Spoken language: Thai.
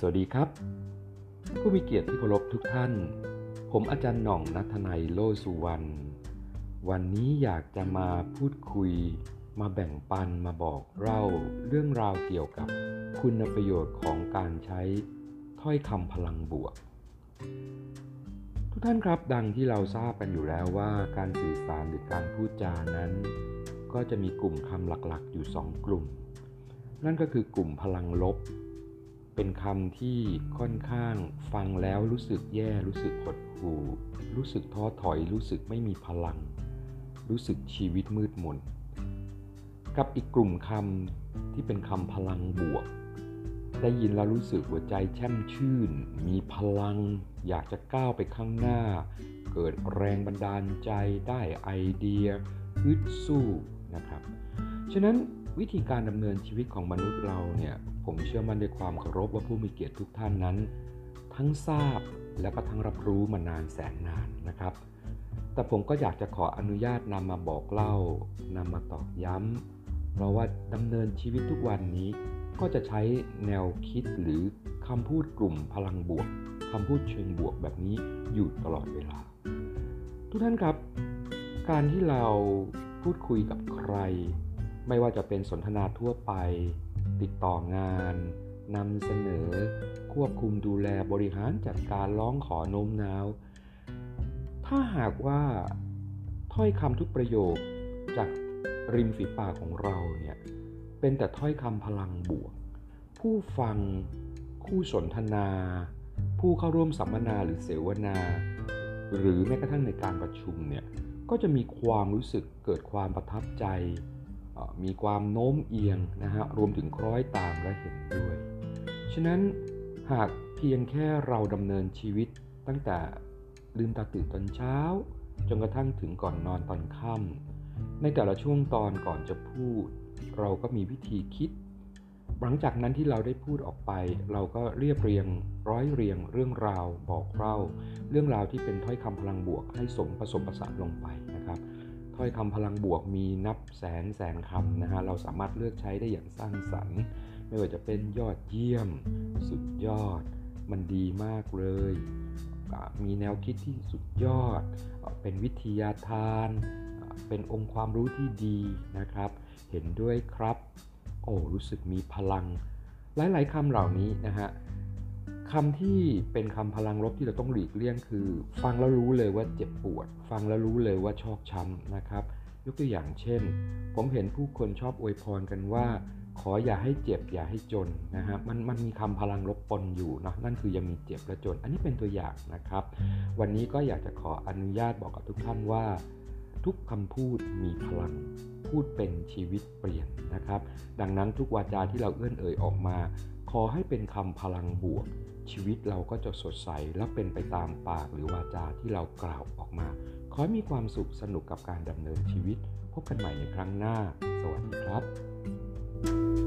สวัสดีครับ ผู้มีเกียรติที่เคารพทุกท่าน ผมอาจารย์หน่องนัทนัยโลสุวรรณวันนี้อยากจะมาพูดคุย มาแบ่งปันมาบอกเล่าเรื่องราวเกี่ยวกับคุณประโยชน์ของการใช้ถ้อยคำพลังบวก ทุกท่านครับดังที่เราทราบกันอยู่แล้วว่าการสื่อสารหรือการพูดจานั้น ก็จะมีกลุ่มคำหลักๆ อยู่สองกลุ่ม นั่นก็คือกลุ่มพลังลบ เป็นคำที่ค่อนข้างฟังแล้วรู้สึกแย่รู้สึกหดหู่รู้สึกท้อถอยรู้สึกไม่มีพลัง รู้สึกชีวิตมืดมน กับอีกกลุ่มคำที่เป็นคำพลังบวก ได้ยินแล้วรู้สึกหัวใจแช่มชื่น มีพลัง อยากจะก้าวไปข้างหน้า เกิดแรงบันดาลใจได้ไอเดียฮึดสู้นะครับ ฉะนั้น วิธีการดำเนินชีวิตของมนุษย์เราเนี่ยผมเชื่อมั่นด้วยความเคารพว่าผู้มีเกียรติทุกท่านนั้น ทั้งทราบและก็ทั้งรับรู้มานานแสนนานนะครับ แต่ผมก็อยากจะขออนุญาตนำมาบอกเล่านำมาตอกย้ำเพราะว่าดำเนินชีวิตทุกวันนี้ ก็จะใช้แนวคิดหรือคำพูดกลุ่มพลังบวกคำพูดเชิงบวกแบบนี้อยู่ตลอดเวลา ทุกท่านครับ การที่เราพูดคุยกับใคร ไม่ว่าจะเป็นสนทนาทั่วไป ติดต่องานนำเสนอ ควบคุมดูแลบริหารจัดการร้องขอโน้มน้าว ถ้าหากว่าถ้อยคำทุกประโยคจากริมฝีปากของเราเนี่ยเป็นแต่ถ้อยคำพลังบวก ผู้ฟัง คู่สนทนา ผู้เข้าร่วมสัมมนาหรือเสวนา หรือแม้กระทั่งในการประชุมเนี่ยก็จะมีความรู้สึกเกิดความประทับใจ มีความโน้มเอียงนะฮะรวมถึงคล้อยตามและเห็นด้วย ฉะนั้นหากเพียงแค่เราดำเนินชีวิตตั้งแต่ลืมตาตื่นตอนเช้าจนกระทั่งถึงก่อนนอนตอนค่ำในแต่ละช่วงตอนก่อนจะพูด เราก็มีวิธีคิด หลังจากนั้นที่เราได้พูดออกไป เราก็เรียบเรียงร้อยเรียงเรื่องราวบอกเล่า เรื่องราวที่เป็นถ้อยคำพลังบวกให้สมผสมผสานลงไปนะครับถ้ อยคำพลังบวกมีนับแสนแสนคำนะฮะเราสามารถเลือกใช้ได้อย่างสร้างสรรค์ ไม่ว่าจะเป็นยอดเยี่ยม สุดยอด มันดีมากเลย มีแนวคิดที่สุดยอด เป็นวิทยาทาน เป็นองค์ความรู้ที่ดีนะครับ เห็นด้วยครับ โอ้รู้สึกมีพลัง หลายๆคำเหล่านี้นะฮะ คำที่เป็นคำพลังลบที่เราต้องหลีกเลี่ยงคือ ฟังแล้วรู้เลยว่าเจ็บปวด ฟังแล้วรู้เลยว่าชอกช้ำนะครับ ยกตัวอย่างเช่น ผมเห็นผู้คนชอบอวยพรกันว่า ขออย่าให้เจ็บอย่าให้จนนะฮะมันมันมีคำพลังลบปนอยู่นะนั่นคือยังมีเจ็บและจน อันนี้เป็นตัวอย่างนะครับ วันนี้ก็อยากจะขออนุญาตบอกกับทุกท่านว่า ทุกคำพูดมีพลังพูดเป็นชีวิตเปลี่ยนนะครับ ดังนั้นทุกวาจาที่เราเอื้อนเอ่ยออกมา ขอให้เป็นคำพลังบวก ชีวิตเราก็จะสดใสและเป็นไปตามปากหรือวาจาที่เรากล่าวออกมา ขอให้มีความสุขสนุกกับการดำเนินชีวิต พบกันใหม่ในครั้งหน้า สวัสดีครับ